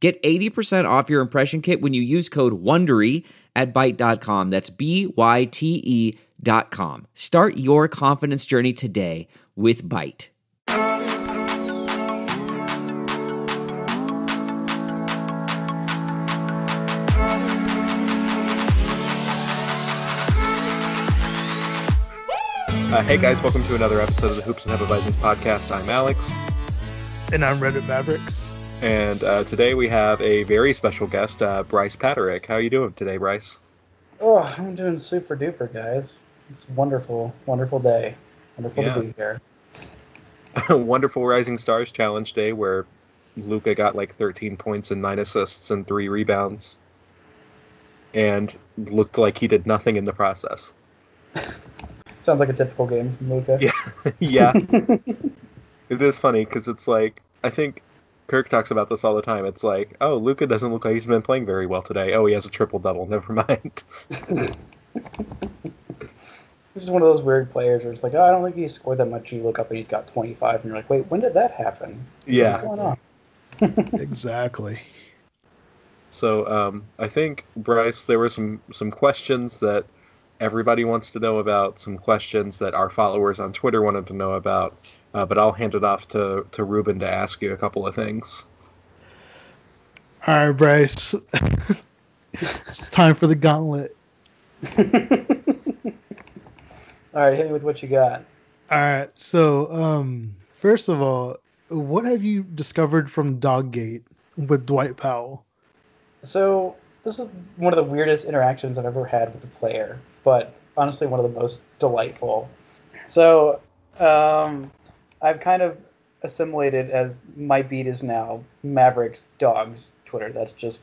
Get 80% off your impression kit when you use code WONDERY at Byte.com. That's B-Y-T-E dot com. Start your confidence journey today with Byte. Uh, hey guys, welcome to another episode of the Hoops and Hefeweizen podcast. I'm Alex, And I'm Reddit Mavericks. And uh, today we have a very special guest, uh, Bryce Paterick. How are you doing today, Bryce? Oh, I'm doing super duper, guys. It's a wonderful, wonderful day. Wonderful Yeah. to be here. Wonderful Rising Stars Challenge Day, where Luka got like 13 points and nine assists and three rebounds, and looked like he did nothing in the process. Sounds like a typical game Luka. Yeah, yeah. it is funny because it's like I think Kirk talks about this all the time. It's like, oh, Luka doesn't look like he's been playing very well today. Oh, he has a triple double. Never mind. He's just one of those weird players where it's like, oh, I don't think he scored that much. You look up and he's got 25, and you're like, wait, when did that happen? Yeah. What's going on? Exactly. So um, I think Bryce, there were some some questions that everybody wants to know about, some questions that our followers on Twitter wanted to know about. Uh, but I'll hand it off to to Ruben to ask you a couple of things. All right, Bryce. it's time for the gauntlet. All right, hit me with what you got. All right. So, um, first of all, what have you discovered from Doggate with Dwight Powell? So this is one of the weirdest interactions I've ever had with a player, but honestly one of the most delightful. So um, I've kind of assimilated as my beat is now Mavericks Dogs Twitter. That's just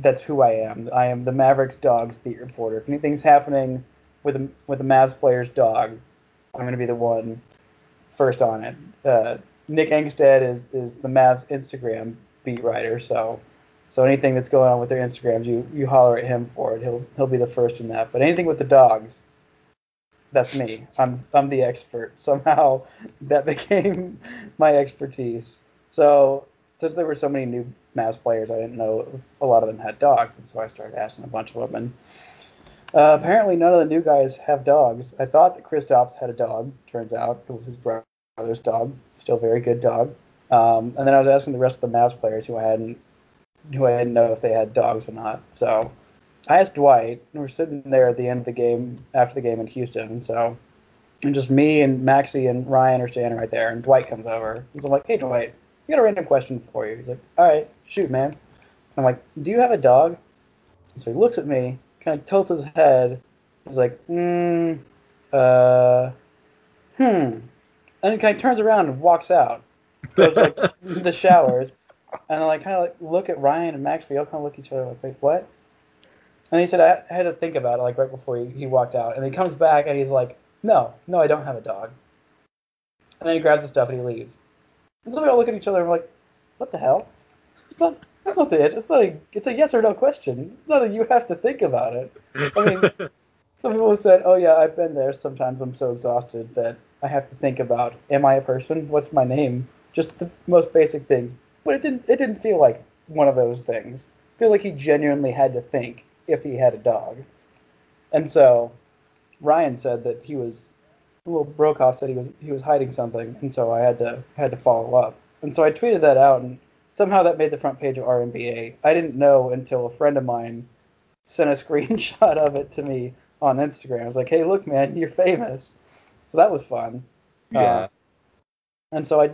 that's who I am. I am the Mavericks Dogs beat reporter. If anything's happening with a with a Mavs player's dog, I'm going to be the one first on it. Uh, Nick Angstadt is is the Mavs Instagram beat writer, so so anything that's going on with their Instagrams, you you holler at him for it. He'll he'll be the first in that. But anything with the dogs, that's me. I'm I'm the expert. Somehow that became my expertise. So since there were so many new Mavs players, I didn't know a lot of them had dogs, and so I started asking a bunch of them. And uh, apparently, none of the new guys have dogs. I thought that Kristaps had a dog. Turns out it was his brother's dog. Still a very good dog. Um, and then I was asking the rest of the Mavs players who I hadn't who I didn't know if they had dogs or not. So I asked Dwight, and we're sitting there at the end of the game, after the game in Houston, and so and just me and Maxie and Ryan are standing right there, and Dwight comes over. And so I'm like, hey, Dwight, I got a random question for you. He's like, all right, shoot, man. And I'm like, do you have a dog? And so he looks at me, kind of tilts his head. He's like, hmm, uh, hmm. And he kind of turns around and walks out. Goes like the showers. And I like kind of like look at Ryan and Max. We all kind of look at each other like, wait, what? And he said I had to think about it like right before he, he walked out. And he comes back and he's like, no, no, I don't have a dog. And then he grabs the stuff and he leaves. And so we all look at each other and we're like, what the hell? It's not. That's not the answer. It's not a. It's a yes or no question. It's not a you have to think about it. I mean, some people have said, "Oh yeah, I've been there." Sometimes I'm so exhausted that I have to think about, "Am I a person? What's my name?" Just the most basic things. But it didn't. It didn't feel like one of those things. I feel like he genuinely had to think if he had a dog. And so, Ryan said that he was. Well, Broekhoff said he was he was hiding something, and so I had to had to follow up. And so I tweeted that out, and somehow that made the front page of RNBA. I didn't know until a friend of mine sent a screenshot of it to me on Instagram. I was like, "Hey, look, man, you're famous." So that was fun. Yeah. Uh, and so I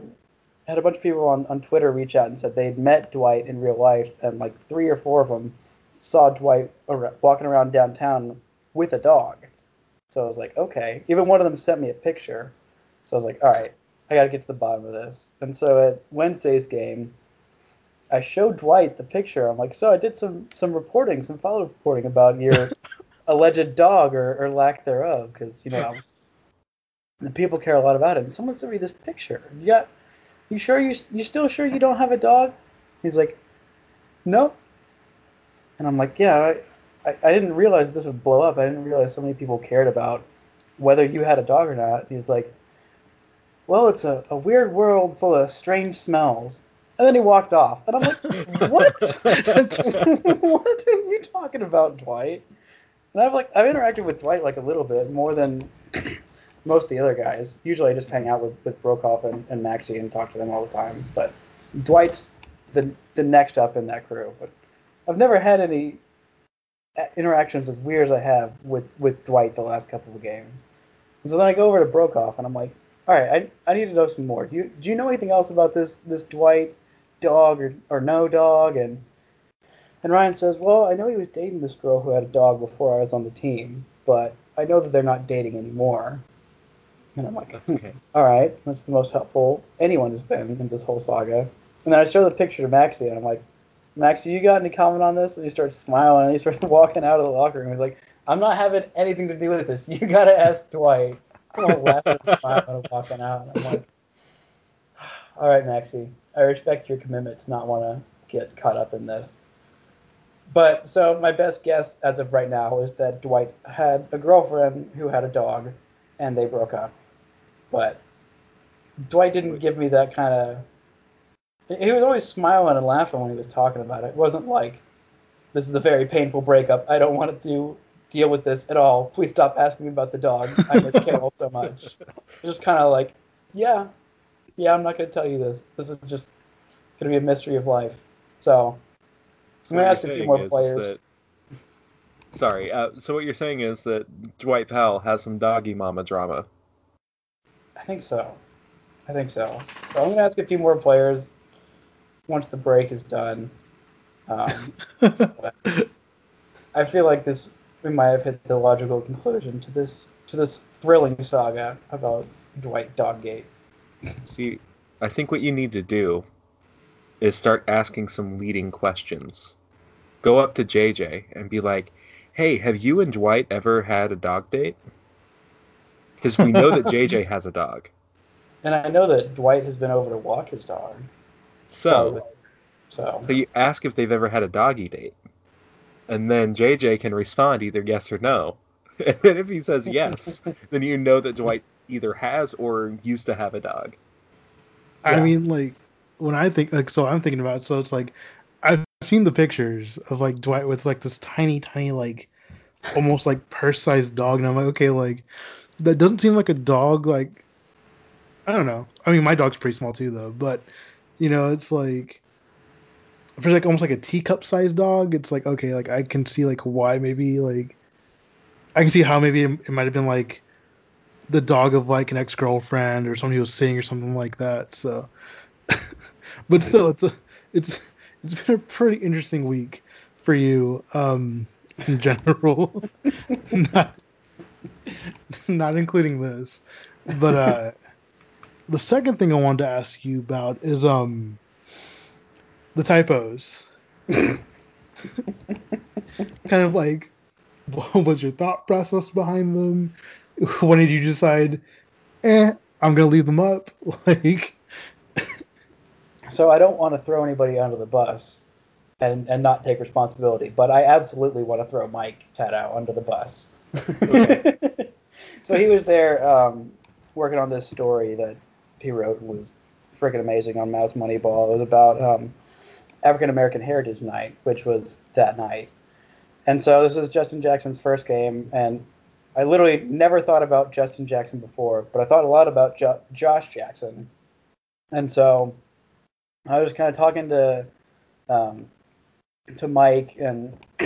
had a bunch of people on, on Twitter reach out and said they'd met Dwight in real life, and like three or four of them saw Dwight walking around downtown with a dog. So I was like, okay. Even one of them sent me a picture. So I was like, all right, I got to get to the bottom of this. And so at Wednesday's game, I showed Dwight the picture. I'm like, so I did some some reporting, some follow reporting about your alleged dog or, or lack thereof, because you know the people care a lot about it. And someone sent me this picture. You got, you sure you you still sure you don't have a dog? He's like, nope. And I'm like, yeah, I, I, didn't realize this would blow up. I didn't realize so many people cared about whether you had a dog or not. He's like, well, it's a, a weird world full of strange smells. And then he walked off. And I'm like, what? what are you talking about, Dwight? And I've like I've interacted with Dwight like a little bit more than most of the other guys. Usually I just hang out with, with Broekhoff and, and Maxie and talk to them all the time. But Dwight's the the next up in that crew. But I've never had any uh, interactions as weird as I have with, with Dwight the last couple of games. And so then I go over to Broekhoff and I'm like, all right, I, I need to know some more. Do you do you know anything else about this this Dwight dog or, or no dog? And and Ryan says, well, I know he was dating this girl who had a dog before I was on the team, but I know that they're not dating anymore. And I'm like, hmm, okay, all right, that's the most helpful anyone has been in this whole saga. And then I show the picture to Maxie, and I'm like, Maxie, you got any comment on this? And he starts smiling, and he starts walking out of the locker room. He's like, I'm not having anything to do with this. You got to ask Dwight. I'm laughing and smiling and walking out. I'm like, all right, Maxie, I respect your commitment to not want to get caught up in this. But so my best guess as of right now is that Dwight had a girlfriend who had a dog, and they broke up. But Dwight didn't give me that kind of. He was always smiling and laughing when he was talking about it. It wasn't like, "This is a very painful breakup. I don't want to deal with this at all. Please stop asking me about the dog. I miss Carol so much." Just kind of like, "Yeah, yeah, I'm not going to tell you this. This is just going to be a mystery of life." So I'm going to ask a few more players. That, sorry. Uh, so what you're saying is that Dwight Powell has some doggy mama drama. I think so. I think so. So I'm going to ask a few more players once the break is done. Um, I feel like this we might have hit the logical conclusion to this to this thrilling saga about Dwight Doggate. See, I think what you need to do is start asking some leading questions go up to JJ and be like, "Hey, have you and Dwight ever had a dog date?" Because we know that JJ has a dog. And I know that Dwight has been over to walk his dog. So, so, so you ask if they've ever had a doggy date, and then JJ can respond either yes or no. And then if he says yes, then you know that Dwight either has or used to have a dog. I yeah. mean, like when I think like so, I'm thinking about it, so it's like I've seen the pictures of like Dwight with like this tiny, tiny, like almost like purse-sized dog, and I'm like, okay, like that doesn't seem like a dog. Like I don't know. I mean, my dog's pretty small too, though. But you know, it's like if it's like almost like a teacup-sized dog, it's like okay, like I can see like why maybe like I can see how maybe it, it might have been like the dog of like an ex-girlfriend or somebody who was sitting or something like that. So, but still, it's a it's it's been a pretty interesting week for you um, in general, not, not including this. But uh, the second thing I wanted to ask you about is um the typos. kind of like, what was your thought process behind them? When did you decide, eh, I'm gonna leave them up? Like, so I don't want to throw anybody under the bus and, and not take responsibility, but I absolutely want to throw Mike Tadow under the bus. so he was there um, working on this story that he wrote was freaking amazing on Mavs Moneyball. It was about um, African American Heritage Night, which was that night. And so this is Justin Jackson's first game, and I literally never thought about Justin Jackson before, but I thought a lot about jo- Josh Jackson. And so I was kind of talking to um, to Mike and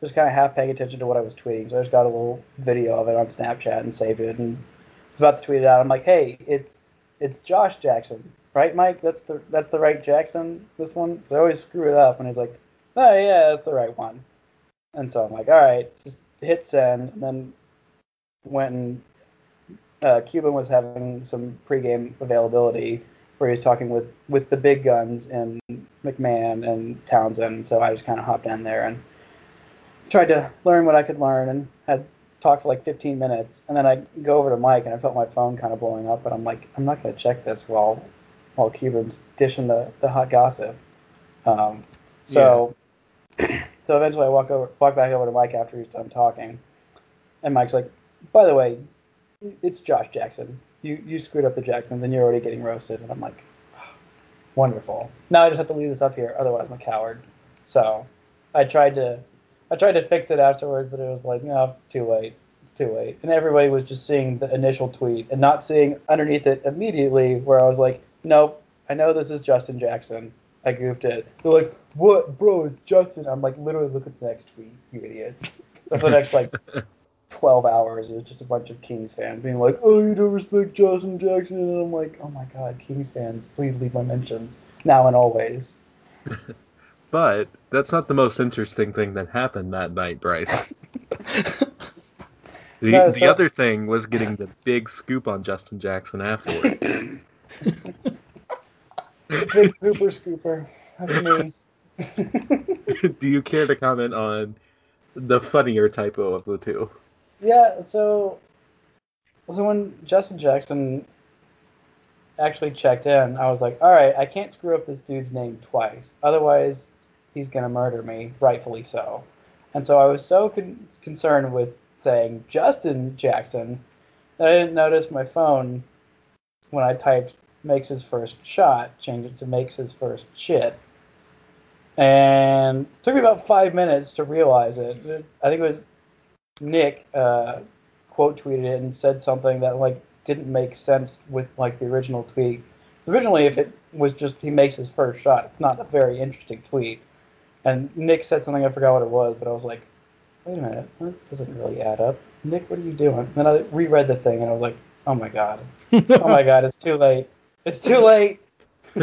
just kind of half paying attention to what I was tweeting. So I just got a little video of it on Snapchat and saved it, and was about to tweet it out. I'm like, hey, it's it's Josh Jackson, right, Mike? That's the that's the right Jackson. This one. I always screw it up, and he's like, oh yeah, that's the right one. And so I'm like, all right, just hit send, and then went and uh, Cuban was having some pregame availability where he was talking with with the big guns and MacMahon and Townsend. So I just kind of hopped in there and tried to learn what I could learn and had talked for like 15 minutes. And then I go over to Mike and I felt my phone kind of blowing up, but I'm like, I'm not going to check this while while Cuban's dishing the, the hot gossip. Um, so so eventually I walk over walk back over to Mike after he's done talking, and Mike's like, by the way, it's Josh Jackson. You you screwed up the Jacksons and you're already getting roasted. And I'm like, wonderful. Now I just have to leave this up here, otherwise I'm a coward. So I tried to I tried to fix it afterwards, but it was like, no, it's too late. It's too late. And everybody was just seeing the initial tweet and not seeing underneath it immediately where I was like, nope, I know this is Justin Jackson. I goofed it. They're like, what, bro? It's Justin. I'm like, literally, look at the next tweet, you idiot. For the next like 12 hours, it was just a bunch of Kings fans being like, oh, you don't respect Justin Jackson. And I'm like, oh my god, Kings fans, please leave my mentions now and always. But that's not the most interesting thing that happened that night, Bryce. the No, the so- other thing was getting the big scoop on Justin Jackson afterwards. Big Cooper Scooper. That's me. Do you care to comment on the funnier typo of the two? Yeah, so so when Justin Jackson actually checked in, I was like, all right, I can't screw up this dude's name twice. Otherwise, he's going to murder me, rightfully so. And so I was so con- concerned with saying Justin Jackson that I didn't notice my phone when I typed makes his first shot, change it to makes his first shit. And took me about five minutes to realize it. I think it was Nick uh, quote tweeted it and said something that like didn't make sense with like the original tweet. Originally, if it was just he makes his first shot, it's not a very interesting tweet. And Nick said something I forgot what it was, but I was like, wait a minute, that doesn't really add up. Nick, what are you doing? And then I reread the thing and I was like, oh my god, oh my god, it's too late. It's too late.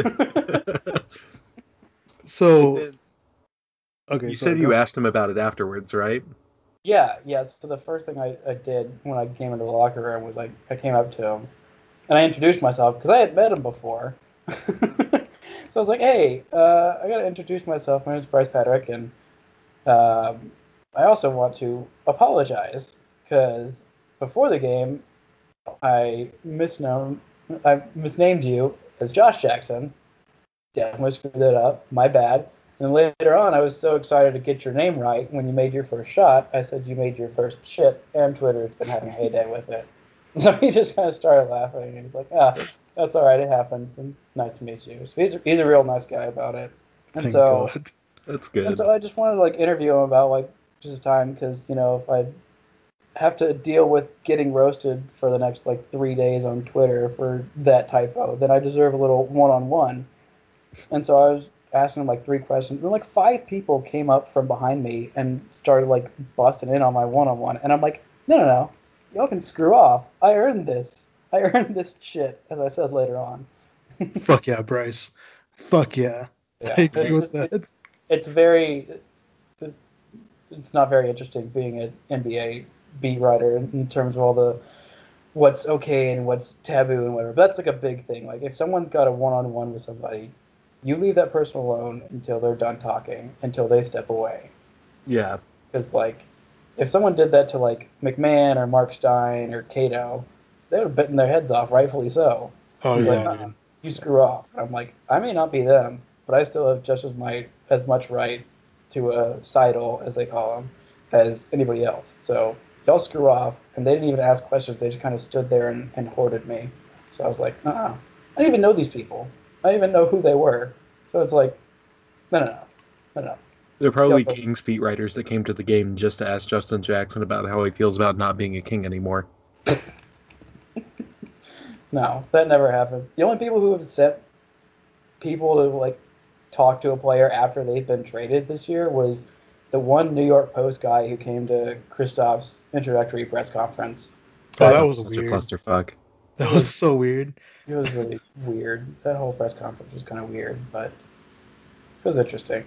so okay. you sorry, said you go. asked him about it afterwards, right? Yeah, yeah. So the first thing I, I did when I came into the locker room was like I came up to him and I introduced myself because I had met him before. so I was like, "Hey, uh, I got to introduce myself. My name's Bryce Patrick, and um, I also want to apologize because before the game, I I misnamed you as Josh Jackson. Definitely screwed that up. My bad. And later on, I was so excited to get your name right when you made your first shot. I said you made your first shit, and Twitter's been having a heyday with it. So he just kind of started laughing, and he's like, "Ah, that's all right. It happens. And nice to meet you." So he's he's a real nice guy about it. And Thank so God. That's good. and so I just wanted to like interview him about like just time because you know if I have to deal with getting roasted for the next like three days on Twitter for that typo, then I deserve a little one-on-one. And so I was asking him like three questions, and like five people came up from behind me and started like busting in on my one-on-one, and I'm like, no, no, no, y'all can screw off. I earned this. I earned this shit, as I said later on. Fuck yeah, Bryce. Fuck yeah. Yeah, I agree it's- with that. it's very it's not very interesting being an NBA beat writer in, in terms of all the what's okay and what's taboo and whatever. But that's like a big thing. Like if someone's got a one-on-one with somebody, you leave that person alone until they're done talking, until they step away. yeah. Because like if someone did that to like MacMahon or Marc Stein or Cato, they would have bitten their heads off, rightfully so Oh Like, yeah, uh, dude. you screw off. I'm like, I may not be them, but I still have just as my as much right to a sidle, as they call them, as anybody else. So y'all screw off, and they didn't even ask questions. They just kind of stood there and, and hoarded me. So I was like, uh, uh I didn't even know these people. I didn't even know who they were. So it's like, no, no, no, no, no. There are probably Yeah, Kings beat writers that came to the game just to ask Justin Jackson about how he feels about not being a king anymore. No, that never happened. The only people who have sent people to like talk to a player after they've been traded this year was the one New York Post guy who came to Kristaps' introductory press conference. Oh, that was Such weird. a clusterfuck. That was so weird. It was really weird. That whole press conference was kind of weird, but it was interesting.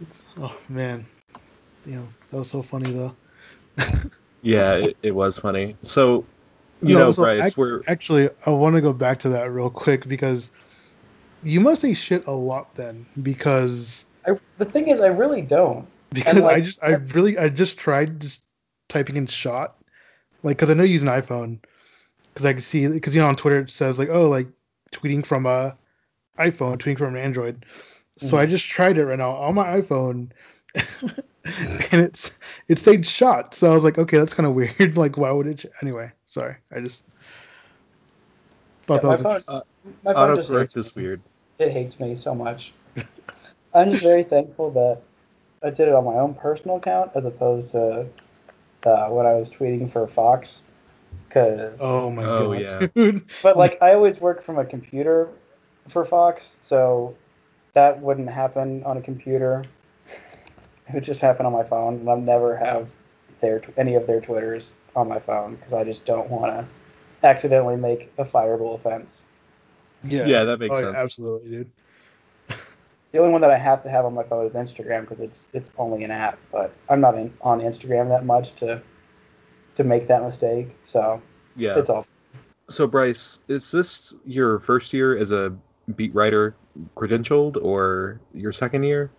It's, oh man, you know that was so funny though. Yeah, it, it was funny. So You No, know, so Bryce, ac- we're Actually, I want to go back to that real quick because you must say shit a lot then because I, the thing is, I really don't. because like, I just I really I just tried just typing in shot like because I know you use an iPhone because I can see because you know on Twitter it says like oh like tweeting from a iPhone tweeting from an Android so Mhm. I just tried it right now on my iPhone and it's it stayed shot so I was like okay that's kind of weird like why would it anyway sorry I just thought Yeah, my that was phone. Uh, my phone just autocorrect hates is me. weird. It hates me so much. I'm just very thankful that I did it on my own personal account as opposed to uh, when I was tweeting for Fox. Cause, oh my Oh, god yeah. dude but like I always work from a computer for Fox, so that wouldn't happen on a computer. It would just happen on my phone, and I'll never have their any of their Twitters on my phone because I just don't want to accidentally make a fireable offense. yeah Yeah, that makes oh, sense. yeah, absolutely dude The only one that I have to have on my phone is Instagram because it's it's only an app. But I'm not in, on Instagram that much to to make that mistake. So Yeah. it's all. So Bryce, is this your first year as a beat writer credentialed or your second year?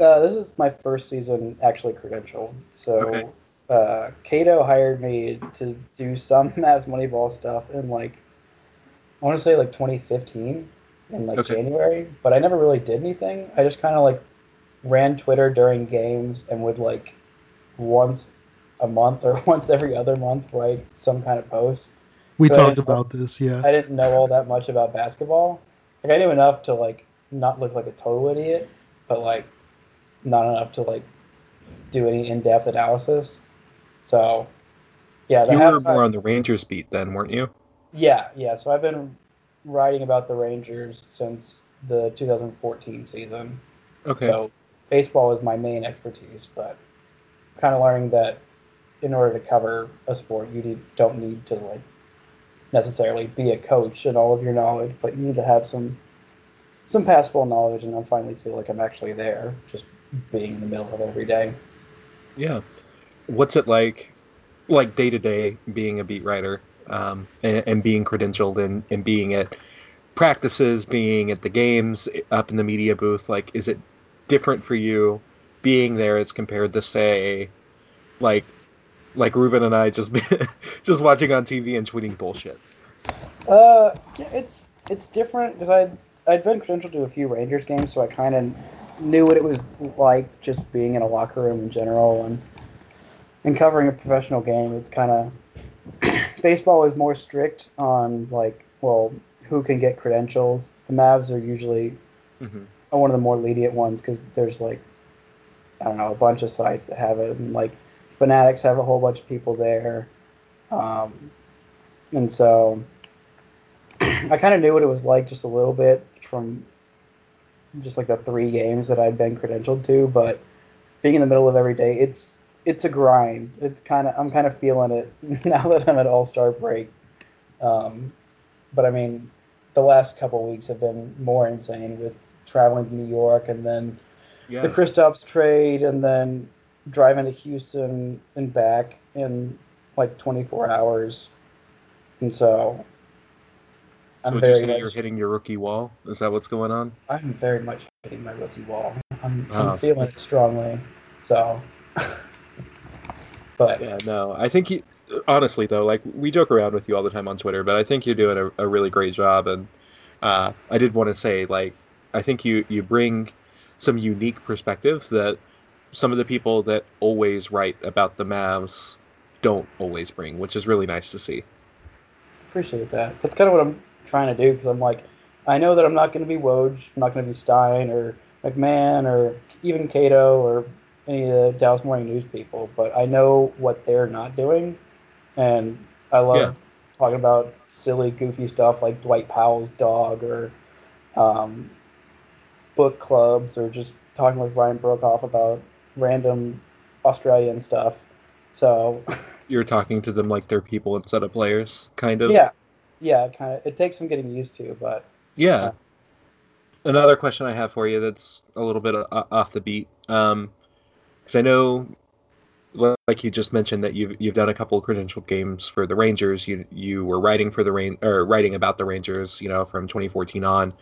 Uh, this is my first season actually credentialed. So Okay. Uh, Cato hired me to do some Mavs Moneyball stuff in like I want to say like 2015 in like Okay. January, but I never really did anything. I just kind of like ran Twitter during games and would like once a month or once every other month write some kind of post. we But- talked about this yeah I didn't know all that much about basketball. Like I knew enough to like not look like a total idiot, but like not enough to like do any in-depth analysis. So yeah, You were more on the Rangers beat then, weren't you? yeah, yeah. So I've been writing about the Rangers since the 2014 season. Okay. So baseball is my main expertise, but kind of learning that in order to cover a sport, you need, don't need to like necessarily be a coach and all of your knowledge, but you need to have some some passable knowledge, and I finally feel like I'm actually there, just being in the middle of every day. Yeah. What's it like, like day to day, being a beat writer, um, and, and being credentialed and, and being at practices, being at the games, up in the media booth? Like, is it different for you being there as compared to say, like, like Ruben and I just just watching on TV and tweeting bullshit? Uh, it's it's different because I I'd been credentialed to a few Rangers games, so I kind of knew what it was like just being in a locker room in general and and covering a professional game. It's kind of baseball is more strict on like well who can get credentials. The Mavs are usually hmm one of the more lenient ones because there's like I don't know a bunch of sites that have it, and like Fanatics have a whole bunch of people there, um, and so I kind of knew what it was like just a little bit from just like the three games that I'd been credentialed to, but being in the middle of every day, it's it's a grind. It's kind of I'm kind of feeling it now that I'm at All Star break. Um, but I mean, the last couple weeks have been more insane with traveling to New York and then Yeah. the Kristaps trade and then driving to Houston and back in like 24 hours. And so so I'm would you say much, you're hitting your rookie wall? Is that what's going on? I'm very much hitting my rookie wall. I'm, Oh. I'm feeling it strongly. So, but Yeah, no. I think you honestly though, like we joke around with you all the time on Twitter, but I think you're doing a, a really great job and uh, I did want to say like I think you you bring some unique perspectives that some of the people that always write about the Mavs don't always bring, which is really nice to see. appreciate that. That's kind of what I'm trying to do because I'm like, I know that I'm not going to be Woj, I'm not going to be Stein or MacMahon or even Cato or any of the Dallas Morning News people, but I know what they're not doing, and I love Yeah. talking about silly, goofy stuff like Dwight Powell's dog or um, book clubs or just talking with Ryan Broekhoff about random Australian stuff. So. You're talking to them like they're people instead of players, kind of. Yeah, yeah, kind of. It takes some getting used to, but Yeah. Yeah. Another question I have for you that's a little bit off the beat. Um, because I know like you just mentioned that you've you've done a couple of credential games for the Rangers. You you were writing for the rain or writing about the Rangers, you know, from 2014 on.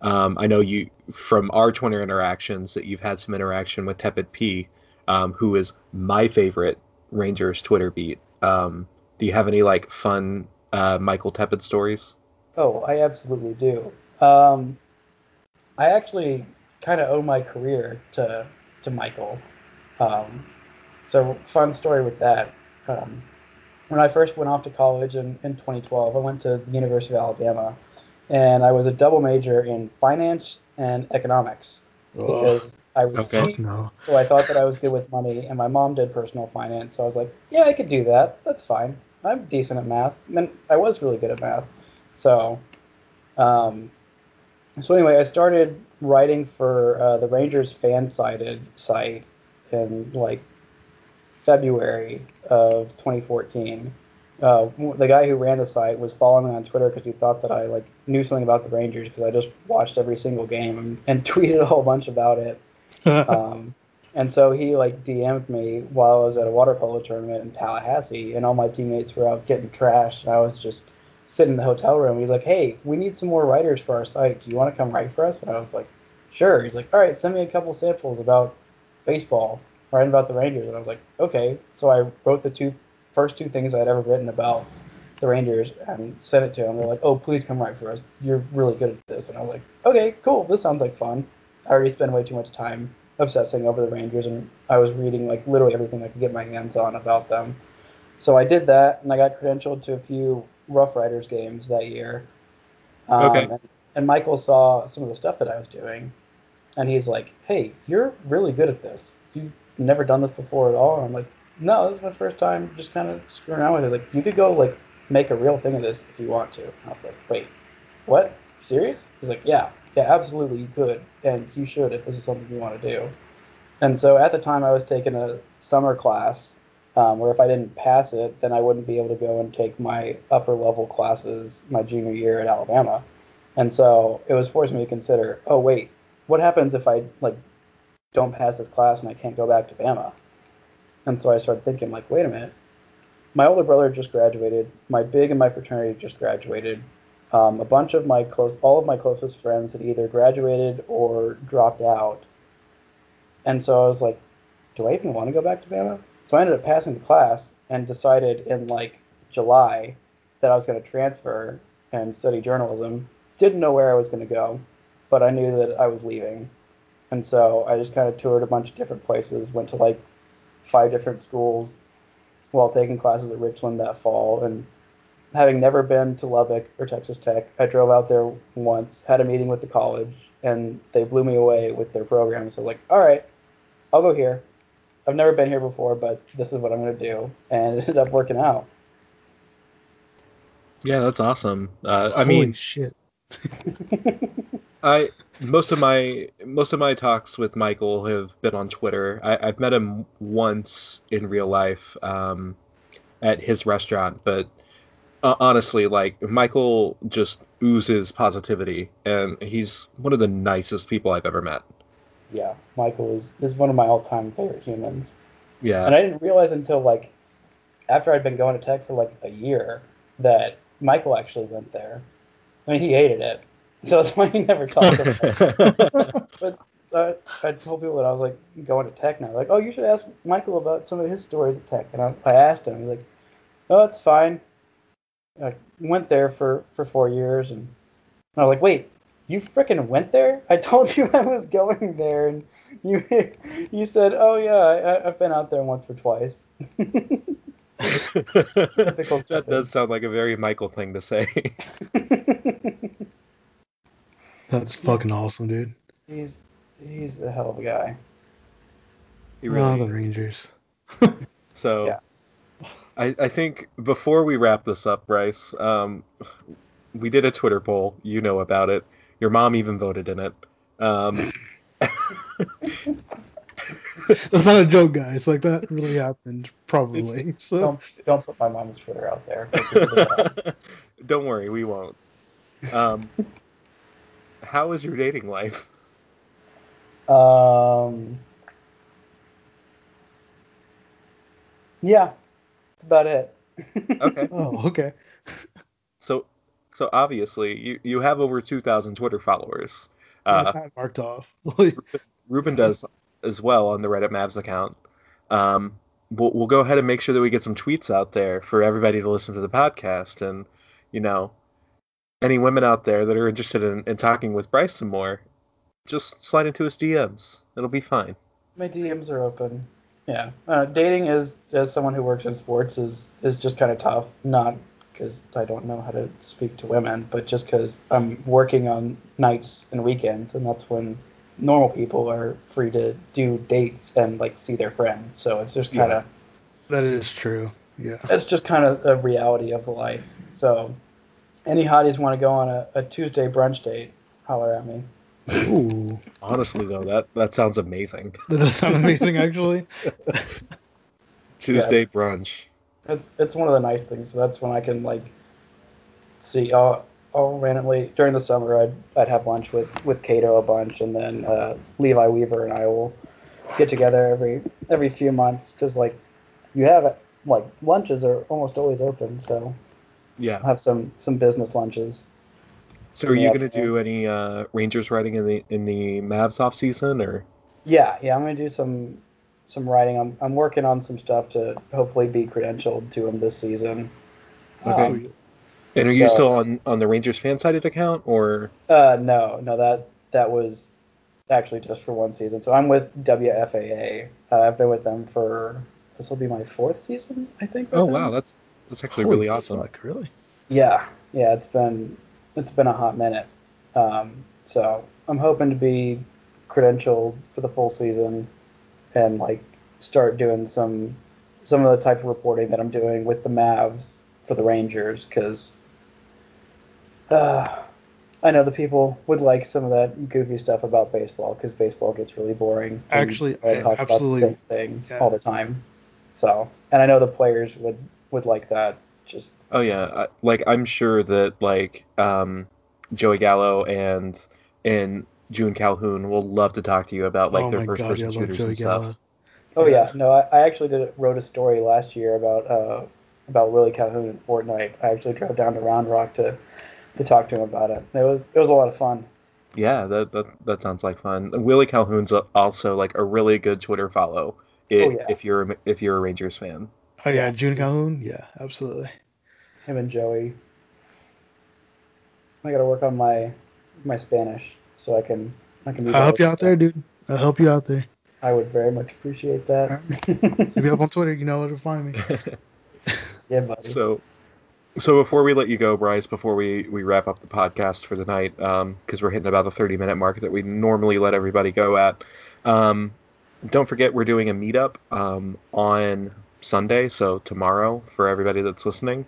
Um, I know you from our Twitter interactions that you've had some interaction with Tepid P, um, who is my favorite Rangers Twitter beat. Um, do you have any like fun uh, Michael Tepid stories? Oh, I absolutely do. Um, I actually kind of owe my career to to Michael. Um, so fun story with that. Um, when I first went off to college in, in 2012, I went to the University of Alabama, and I was a double major in finance and economics because I was Okay. cheap, No. so I thought that I was good with money, and my mom did personal finance, so I was like, yeah, I could do that. That's fine. I'm decent at math, and I was really good at math. So, um, so anyway, I started writing for uh, the Rangers fan-sided site in like February of 2014. Uh, the guy who ran the site was following me on Twitter because he thought that I like knew something about the Rangers because I just watched every single game and, and tweeted a whole bunch about it. Um, and so he like DM'd me while I was at a water polo tournament in Tallahassee, and all my teammates were out getting trashed, and I was just sitting in the hotel room. He's like, "Hey, we need some more writers for our site. Do you want to come write for us?" And I was like, "Sure." He's like, "All right, send me a couple samples about baseball, writing about the Rangers." And I was like, "Okay." So I wrote the two first two things I had ever written about the Rangers and sent it to them. They're like, "Oh, please come write for us. You're really good at this." And I was like, "Okay, cool. This sounds like fun." I already spend way too much time obsessing over the Rangers, and I was reading like literally everything I could get my hands on about them. So I did that, and I got credentialed to a few Rough Riders games that year. Um, Okay. And, and Michael saw some of the stuff that I was doing, and he's like, "Hey, you're really good at this. You've never done this before at all." And I'm like, "No, this is my first time just kind of screwing around with it. Like, you could go like make a real thing of this if you want to." And I was like, "Wait, what? Serious?" He's like, "Yeah, yeah, absolutely, you could, and you should if this is something you want to do." And so at the time, I was taking a summer class um, where if I didn't pass it, then I wouldn't be able to go and take my upper level classes my junior year at Alabama. And so it was forcing me to consider, oh wait, what happens if I like don't pass this class and I can't go back to Bama? And so I started thinking, like, wait a minute, my older brother just graduated, my big and my fraternity just graduated. Um, a bunch of my close, all of my closest friends had either graduated or dropped out. And so I was like, do I even want to go back to Bama? So I ended up passing the class and decided in like July that I was going to transfer and study journalism. Didn't know where I was going to go, but I knew that I was leaving. And so I just kind of toured a bunch of different places, went to like five different schools while taking classes at Richland that fall. And having never been to Lubbock or Texas Tech, I drove out there once, had a meeting with the college, and they blew me away with their program. So like, all right, I'll go here. I've never been here before, but this is what I'm going to do. And it ended up working out. Yeah, that's awesome. Uh, I Holy mean, shit. I most of my most of my talks with Michael have been on Twitter. I, I've met him once in real life um, at his restaurant, but uh, honestly, like Michael just oozes positivity, and he's one of the nicest people I've ever met. yeah, Michael is, is one of my all time favorite humans. Yeah, And I didn't realize until like after I'd been going to tech for like a year that Michael actually went there. I mean, he hated it. So that's why he never talked about it. But uh, I told people that I was like going to tech now. Like, oh, you should ask Michael about some of his stories at tech. And I, I asked him. He's like, oh, it's fine. I went there for, for four years, and, and I was like, wait, you freaking went there? I told you I was going there, and you you said, oh yeah, I, I've been out there once or twice. That does sound like a very Michael thing to say. That's fucking awesome, dude. he's he's a hell of a guy. He Oh, really the is. Rangers. So, Yeah. I, I think before we wrap this up, Bryce, um, we did a Twitter poll. You know about it. Your mom even voted in it. Um, That's not a joke, guys. Like that really happened, probably. So Don't don't put my mom's Twitter out there. don't worry, we won't. Um, how is your dating life? Um, Yeah, that's about it. Okay. Oh, okay. So, so obviously you you have over two thousand Twitter followers. Uh, that marked off. Ruben does as well on the Reddit Mavs account. Um, we'll, we'll go ahead and make sure that we get some tweets out there for everybody to listen to the podcast. And, you know, any women out there that are interested in, in talking with Bryce some more, just slide into his DMs. It'll be fine. My DMs are open. Yeah, uh, dating is as someone who works in sports is is just kind of tough. Not because I don't know how to speak to women, but just because I'm working on nights and weekends, and that's when normal people are free to do dates and like see their friends. So it's just kind of that is true. Yeah. it's just kind of a reality of life. So any hotties want to go on a, a Tuesday brunch date, holler at me. Ooh, Honestly, though, that, that sounds amazing. that does sound amazing, actually. Tuesday brunch. It's it's one of the nice things. So that's when I can like see. I'll, I'll randomly during the summer I'd I'd have lunch with with Cato a bunch, and then uh, Levi Weaver and I will get together every every few months because like you have it like lunches are almost always open, so Yeah. Have some some business lunches. So are you going to do any uh, Rangers writing in the in the Mavs off season or? Yeah, yeah, I'm gonna do some some writing. I'm I'm working on some stuff to hopefully be credentialed to him this season. Okay. Um, And are you So- still on on the Rangers fan sided account or? Uh, no, no, that that was actually just for one season. So I'm with WFAA. Uh, I've been with them for this will be my fourth season, I think. Oh them. wow, that's that's actually Holy really awesome. fuck, really? Yeah, yeah, it's been it's been a hot minute. Um, so I'm hoping to be credentialed for the full season and like start doing some some of the type of reporting that I'm doing with the Mavs for the Rangers because uh, I know the people would like some of that goofy stuff about baseball because baseball gets really boring. Actually, I talk absolutely. about the same thing Yeah. all the time. So, and I know the players would would like that. Just Oh yeah, I, like I'm sure that like um, Joey Gallo and and June Calhoun will love to talk to you about like oh their first god, person yeah, shooters Joey and stuff. Gallo. Oh yeah, no, I, I actually did wrote a story last year about uh, about Willie Calhoun in Fortnite. I actually drove down to Round Rock to to talk to him about it. It was it was a lot of fun. Yeah, that, that that sounds like fun. Willie Calhoun's also like a really good Twitter follow if, Oh, yeah. if you're if you're a Rangers fan. Oh yeah, Yeah. June Calhoun. Yeah, absolutely. Him and Joey. I got to work on my my Spanish so I can I can. I'll help you out there, dude. I'll help you out there. I would very much appreciate that. If you're up on Twitter, you know where to find me. yeah, buddy. So, so before we let you go, Bryce, before we, we wrap up the podcast for the night, because we're hitting about the 30 minute mark that we normally let everybody go at, um, don't forget we're doing a meetup um, on Sunday, so tomorrow for everybody that's listening.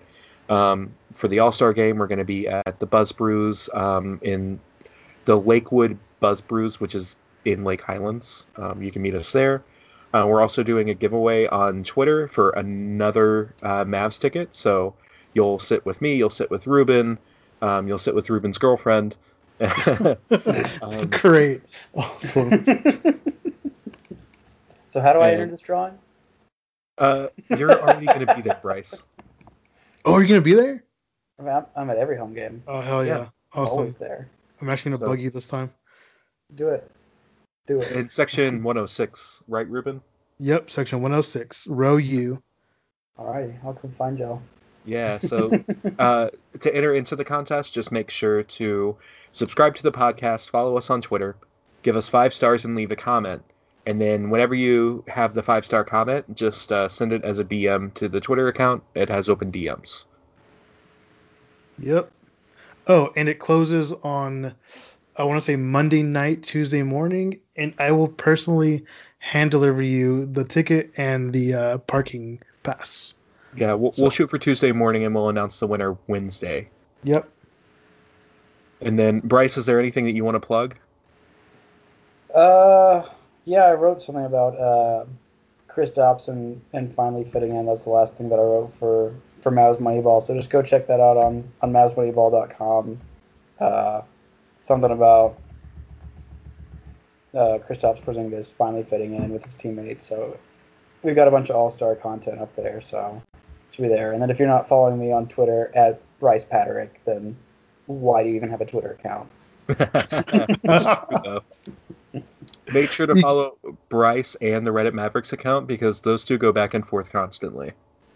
Um, for the All Star game, we're going to be at the Buzz Brews um, in the Lakewood Buzz Brews, which is in Lake Highlands. Um, you can meet us there. Uh, we're also doing a giveaway on Twitter for another uh, Mavs ticket. So you'll sit with me, you'll sit with Ruben, um, you'll sit with Ruben's girlfriend. Um, Great. Awesome. so how do I and- enter this drawing? Uh, you're already going to be there, Bryce. Oh, you're you gonna be there? I mean, I'm, I'm at every home game. Oh hell yeah. Yeah. I'm Awesome. Always there. I'm actually gonna So- bug you this time. Do it. Do it. In section 106, right, Ruben? Yep, section 106, row U. Alrighty, I'll come find y'all. Yeah, so uh, to enter into the contest, just make sure to subscribe to the podcast, follow us on Twitter, give us five stars, and leave a comment. And then whenever you have the five star comment, just uh, send it as a DM to the Twitter account. It has open DMs. Yep. Oh, and it closes on I want to say Monday night, Tuesday morning, and I will personally hand deliver you the ticket and the uh, parking pass. Yeah, we'll, we'll shoot for Tuesday morning and we'll announce the winner Wednesday. Yep. And then, Bryce, is there anything that you want to plug? Uh, yeah, I wrote something about uh, Chris Dobson and finally fitting in. That's the last thing that I wrote for for Mavs Moneyball. So just go check that out on on MavsMoneyball.com. Uh, something about uh, Kristaps Porzingis finally fitting in with his teammates. So we've got a bunch of all star content up there, so should be there. And then if you're not following me on Twitter at Bryce Patrick, then why do you even have a Twitter account? Make sure to follow Bryce and the Reddit Mavericks account because those two go back and forth constantly.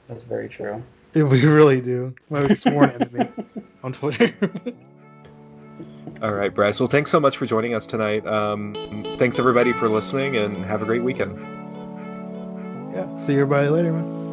That's very true. Yeah, we really do. My sworn enemy on Twitter. All right, Bryce. Well, thanks so much for joining us tonight. Um, thanks everybody for listening, and have a great weekend. Yeah. See everybody later, man.